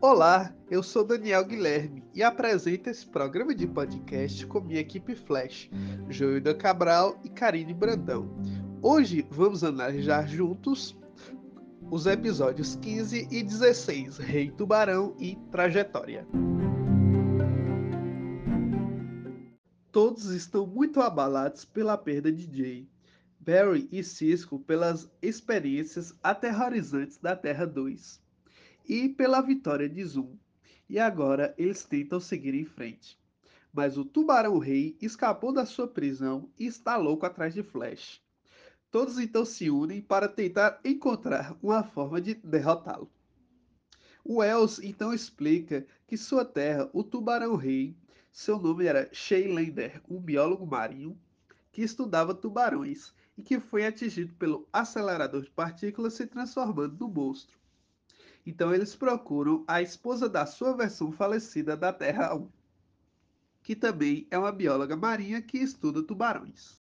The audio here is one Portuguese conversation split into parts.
Olá, eu sou Daniel Guilherme e apresento esse programa de podcast com minha equipe Flash, Joilda Cabral e Karine Brandão. Hoje vamos analisar juntos os episódios 15 e 16, Rei Tubarão e Trajetória. Todos estão muito abalados pela perda de Jay, Barry e Cisco pelas experiências aterrorizantes da Terra 2 e pela vitória de Zoom. E agora eles tentam seguir em frente. Mas o Tubarão Rei escapou da sua prisão e está louco atrás de Flash. Todos então se unem para tentar encontrar uma forma de derrotá-lo. O Els então explica que sua terra, o Tubarão Rei, seu nome era Sheilender, um biólogo marinho que estudava tubarões e que foi atingido pelo acelerador de partículas se transformando no monstro. Então eles procuram a esposa da sua versão falecida da Terra 1, que também é uma bióloga marinha que estuda tubarões.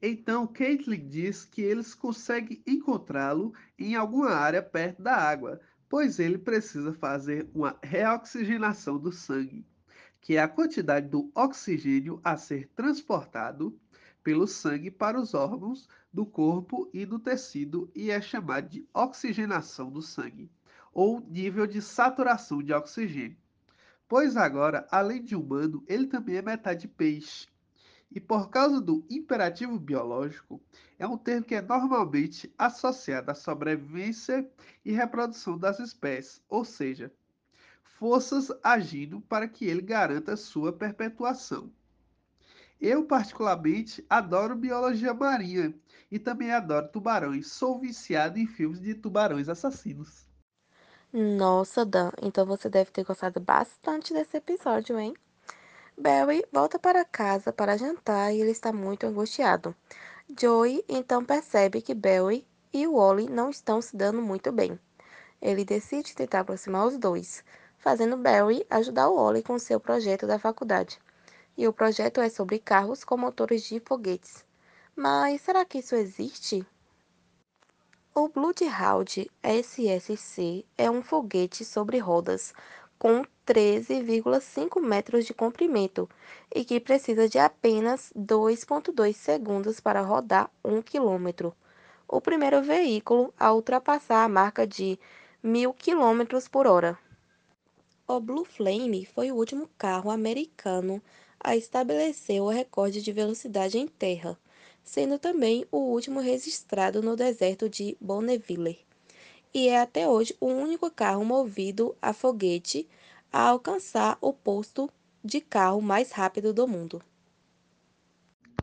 Então Caitlin diz que eles conseguem encontrá-lo em alguma área perto da água, pois ele precisa fazer uma reoxigenação do sangue, que é a quantidade do oxigênio a ser transportado pelo sangue para os órgãos do corpo e do tecido e é chamado de oxigenação do sangue ou nível de saturação de oxigênio. Pois agora, além de humano, ele também é metade peixe. E por causa do imperativo biológico, é um termo que é normalmente associado à sobrevivência e reprodução das espécies, ou seja, forças agindo para que ele garanta sua perpetuação. Eu, particularmente, adoro biologia marinha e também adoro tubarões. Sou viciado em filmes de tubarões assassinos. Nossa, Dan, então você deve ter gostado bastante desse episódio, hein? Barry volta para casa para jantar e ele está muito angustiado. Joey então percebe que Barry e o Wally não estão se dando muito bem. Ele decide tentar aproximar os dois, fazendo Barry ajudar o Wally com seu projeto da faculdade. E o projeto é sobre carros com motores de foguetes. Mas será que isso existe? O Bloodhound SSC é um foguete sobre rodas com 13,5 metros de comprimento e que precisa de apenas 2,2 segundos para rodar 1 km. O primeiro veículo a ultrapassar a marca de 1.000 km por hora. O Blue Flame foi o último carro americano a estabelecer o recorde de velocidade em terra sendo também o último registrado no deserto de Bonneville, e é até hoje o único carro movido a foguete a alcançar o posto de carro mais rápido do mundo.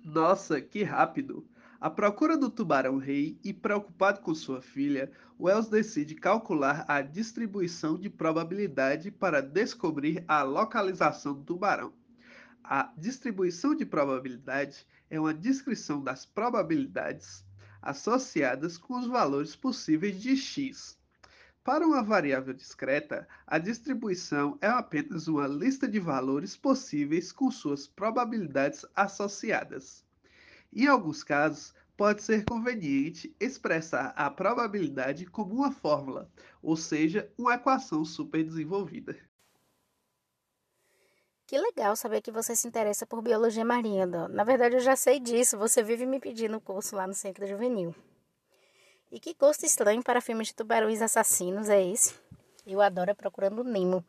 Nossa, que rápido! À procura do tubarão-rei e preocupado com sua filha, Wells decide calcular a distribuição de probabilidade para descobrir a localização do tubarão. A distribuição de probabilidade é uma descrição das probabilidades associadas com os valores possíveis de x. Para uma variável discreta, a distribuição é apenas uma lista de valores possíveis com suas probabilidades associadas. Em alguns casos, pode ser conveniente expressar a probabilidade como uma fórmula, ou seja, uma equação superdesenvolvida. Que legal saber que você se interessa por biologia marinha. Na verdade, eu já sei disso. Você vive me pedindo o curso lá no Centro Juvenil. E que gosto estranho para filmes de tubarões assassinos é esse? Eu adoro Procurando Nemo.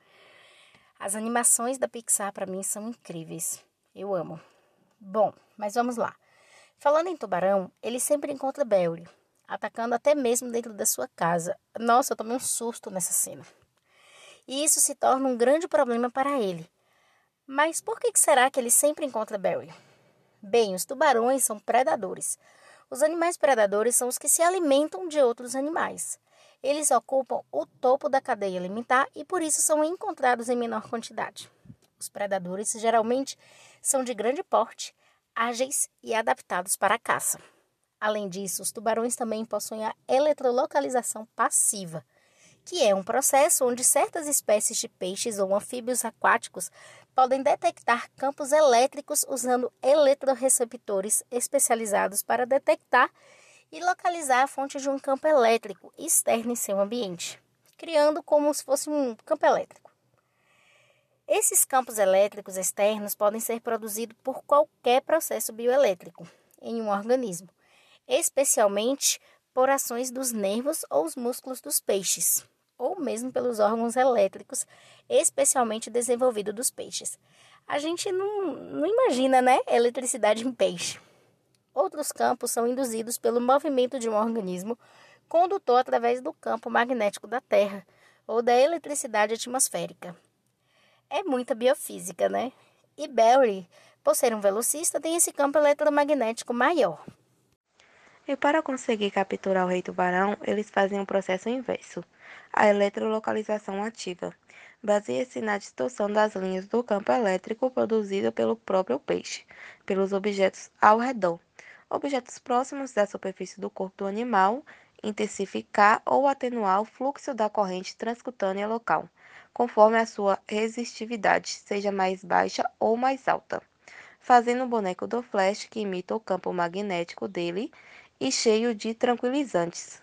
As animações da Pixar para mim são incríveis. Eu amo. Bom, mas vamos lá. Falando em tubarão, ele sempre encontra Barry, atacando até mesmo dentro da sua casa. Nossa, eu tomei um susto nessa cena. E isso se torna um grande problema para ele mas por que será que ele sempre encontra Barry? Bem, os tubarões são predadores. Os animais predadores são os que se alimentam de outros animais. Eles ocupam o topo da cadeia alimentar e por isso são encontrados em menor quantidade. Os predadores geralmente são de grande porte, ágeis e adaptados para a caça. Além disso, os tubarões também possuem a eletrolocalização passiva, que é um processo onde certas espécies de peixes ou anfíbios aquáticos podem detectar campos elétricos usando eletroreceptores especializados para detectar e localizar a fonte de um campo elétrico externo em seu ambiente, criando como se fosse um campo elétrico. Esses campos elétricos externos podem ser produzidos por qualquer processo bioelétrico em um organismo, especialmente por ações dos nervos ou os músculos dos peixes, ou mesmo pelos órgãos elétricos especialmente desenvolvidos dos peixes. A gente não, não imagina, né, eletricidade em peixe. Outros campos são induzidos pelo movimento de um organismo condutor através do campo magnético da Terra ou da eletricidade atmosférica. É muita biofísica, né? E Barry, por ser um velocista, tem esse campo eletromagnético maior. E para conseguir capturar o rei tubarão, eles fazem um processo inverso, a eletrolocalização ativa. Baseia-se na distorção das linhas do campo elétrico produzido pelo próprio peixe, pelos objetos ao redor objetos próximos da superfície do corpo do animal, intensificar ou atenuar o fluxo da corrente transcutânea local, conforme a sua resistividade seja mais baixa ou mais alta, fazendo o boneco do flash que imita o campo magnético dele e cheio de tranquilizantes.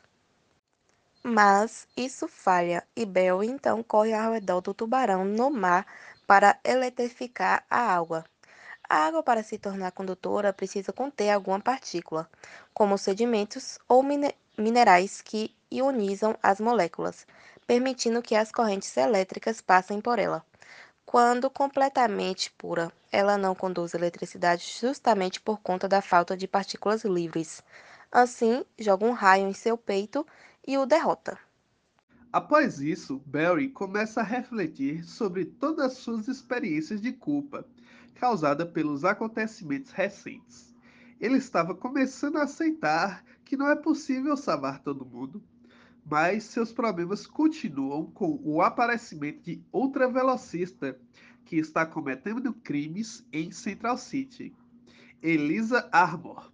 Mas isso falha e Bell então corre ao redor do tubarão no mar para eletrificar a água. A água, para se tornar condutora, precisa conter alguma partícula, como sedimentos ou minerais que ionizam as moléculas, permitindo que as correntes elétricas passem por ela. Quando completamente pura, ela não conduz eletricidade justamente por conta da falta de partículas livres. Assim, joga um raio em seu peito e o derrota. Após isso, Barry começa a refletir sobre todas as suas experiências de culpa causada pelos acontecimentos recentes. Ele estava começando a aceitar que não é possível salvar todo mundo, mas seus problemas continuam com o aparecimento de outra velocista que está cometendo crimes em Central City. Elisa Armour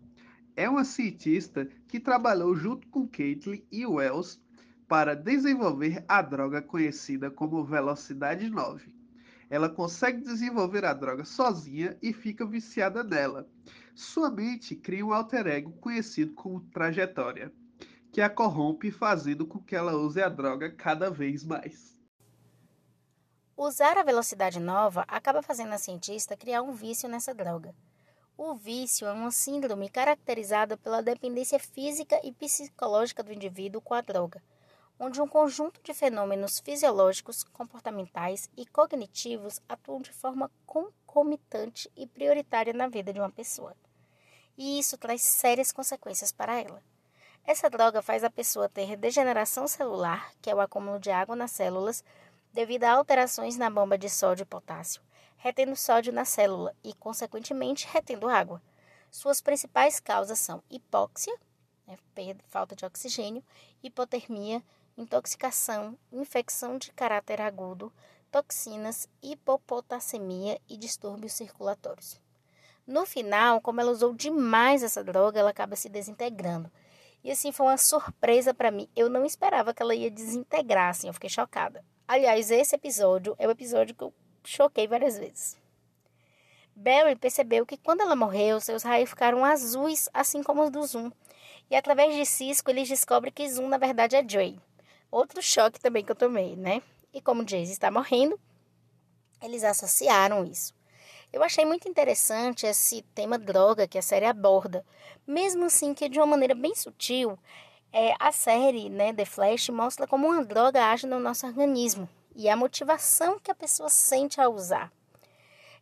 é uma cientista que trabalhou junto com Caitlin e Wells para desenvolver a droga conhecida como Velocidade 9. Ela consegue desenvolver a droga sozinha e fica viciada nela. Sua mente cria um alter ego conhecido como trajetória, que a corrompe, fazendo com que ela use a droga cada vez mais. Usar a velocidade nova acaba fazendo a cientista criar um vício nessa droga. O vício é uma síndrome caracterizada pela dependência física e psicológica do indivíduo com a droga onde um conjunto de fenômenos fisiológicos, comportamentais e cognitivos atuam de forma concomitante e prioritária na vida de uma pessoa. E isso traz sérias consequências para ela. Essa droga faz a pessoa ter degeneração celular, que é o acúmulo de água nas células, devido a alterações na bomba de sódio e potássio, retendo sódio na célula e, consequentemente, retendo água. Suas principais causas são hipóxia, né, falta de oxigênio, hipotermia, intoxicação, infecção de caráter agudo, toxinas, hipopotassemia e distúrbios circulatórios. No final, como ela usou demais essa droga, ela acaba se desintegrando. E assim foi uma surpresa para mim. Eu não esperava que ela ia desintegrar, assim, eu fiquei chocada. Aliás, esse episódio é o episódio que eu choquei várias vezes. Barry percebeu que quando ela morreu, seus raios ficaram azuis, assim como os do Zoom. E através de Cisco, eles descobrem que Zoom na verdade é Dre. Outro choque também que eu tomei, né? E como Jayce está morrendo, eles associaram isso. Eu achei muito interessante esse tema droga que a série aborda, mesmo assim que de uma maneira bem sutil, é, a série, né, The Flash, mostra como uma droga age no nosso organismo e a motivação que a pessoa sente ao usar.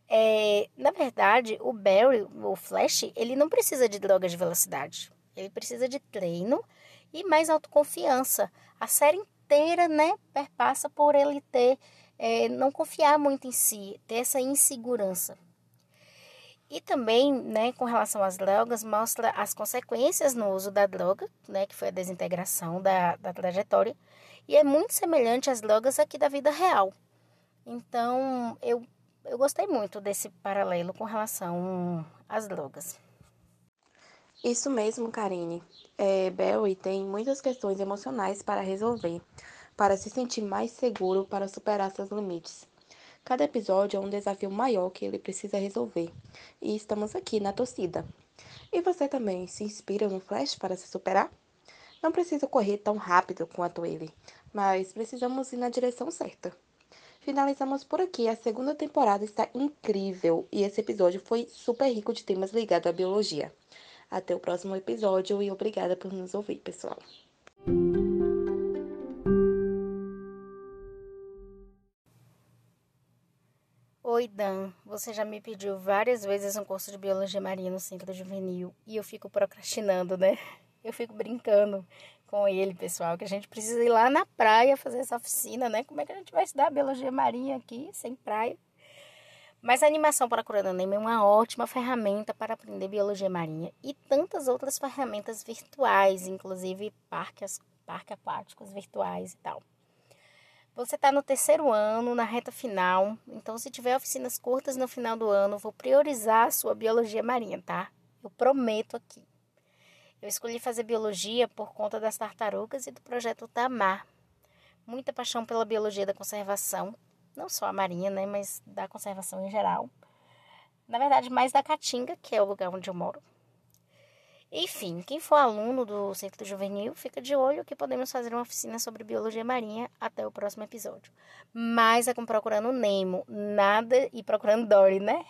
É, na verdade, o Barry, o Flash, ele não precisa de drogas de velocidade. Ele precisa de treino e mais autoconfiança. A série inteira, né, perpassa por ele ter, é, não confiar muito em si, ter essa insegurança. E também, né, com relação às drogas, mostra as consequências no uso da droga, né, que foi a desintegração da, da trajetória, e é muito semelhante às drogas aqui da vida real. Então, eu, eu gostei muito desse paralelo com relação às drogas. Isso mesmo, Karine. É, Barry tem muitas questões emocionais para resolver, para se sentir mais seguro para superar seus limites. Cada episódio é um desafio maior que ele precisa resolver, e estamos aqui na torcida. E você também se inspira no Flash para se superar? Não preciso correr tão rápido quanto ele, mas precisamos ir na direção certa. Finalizamos por aqui. A segunda temporada está incrível e esse episódio foi super rico de temas ligados à biologia. Até o próximo episódio e obrigada por nos ouvir, pessoal. Oi, Dan. Você já me pediu várias vezes um curso de biologia marinha no centro juvenil e eu fico procrastinando, né? Eu fico brincando com ele, pessoal, que a gente precisa ir lá na praia fazer essa oficina, né? Como é que a gente vai estudar biologia marinha aqui, sem praia? Mas a animação para Curandanema é uma ótima ferramenta para aprender biologia marinha e tantas outras ferramentas virtuais, inclusive parques, parques aquáticos virtuais e tal. Você está no terceiro ano, na reta final, então se tiver oficinas curtas no final do ano, vou priorizar a sua biologia marinha, tá? Eu prometo aqui. Eu escolhi fazer biologia por conta das tartarugas e do projeto Tamar. Muita paixão pela biologia da conservação, não só a marinha, né, mas da conservação em geral. Na verdade, mais da Caatinga, que é o lugar onde eu moro. Enfim, quem for aluno do Centro Juvenil, fica de olho que podemos fazer uma oficina sobre biologia marinha até o próximo episódio. Mas é com procurando Nemo, nada e procurando Dory, né?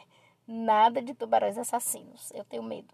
Nada de tubarões assassinos. Eu tenho medo.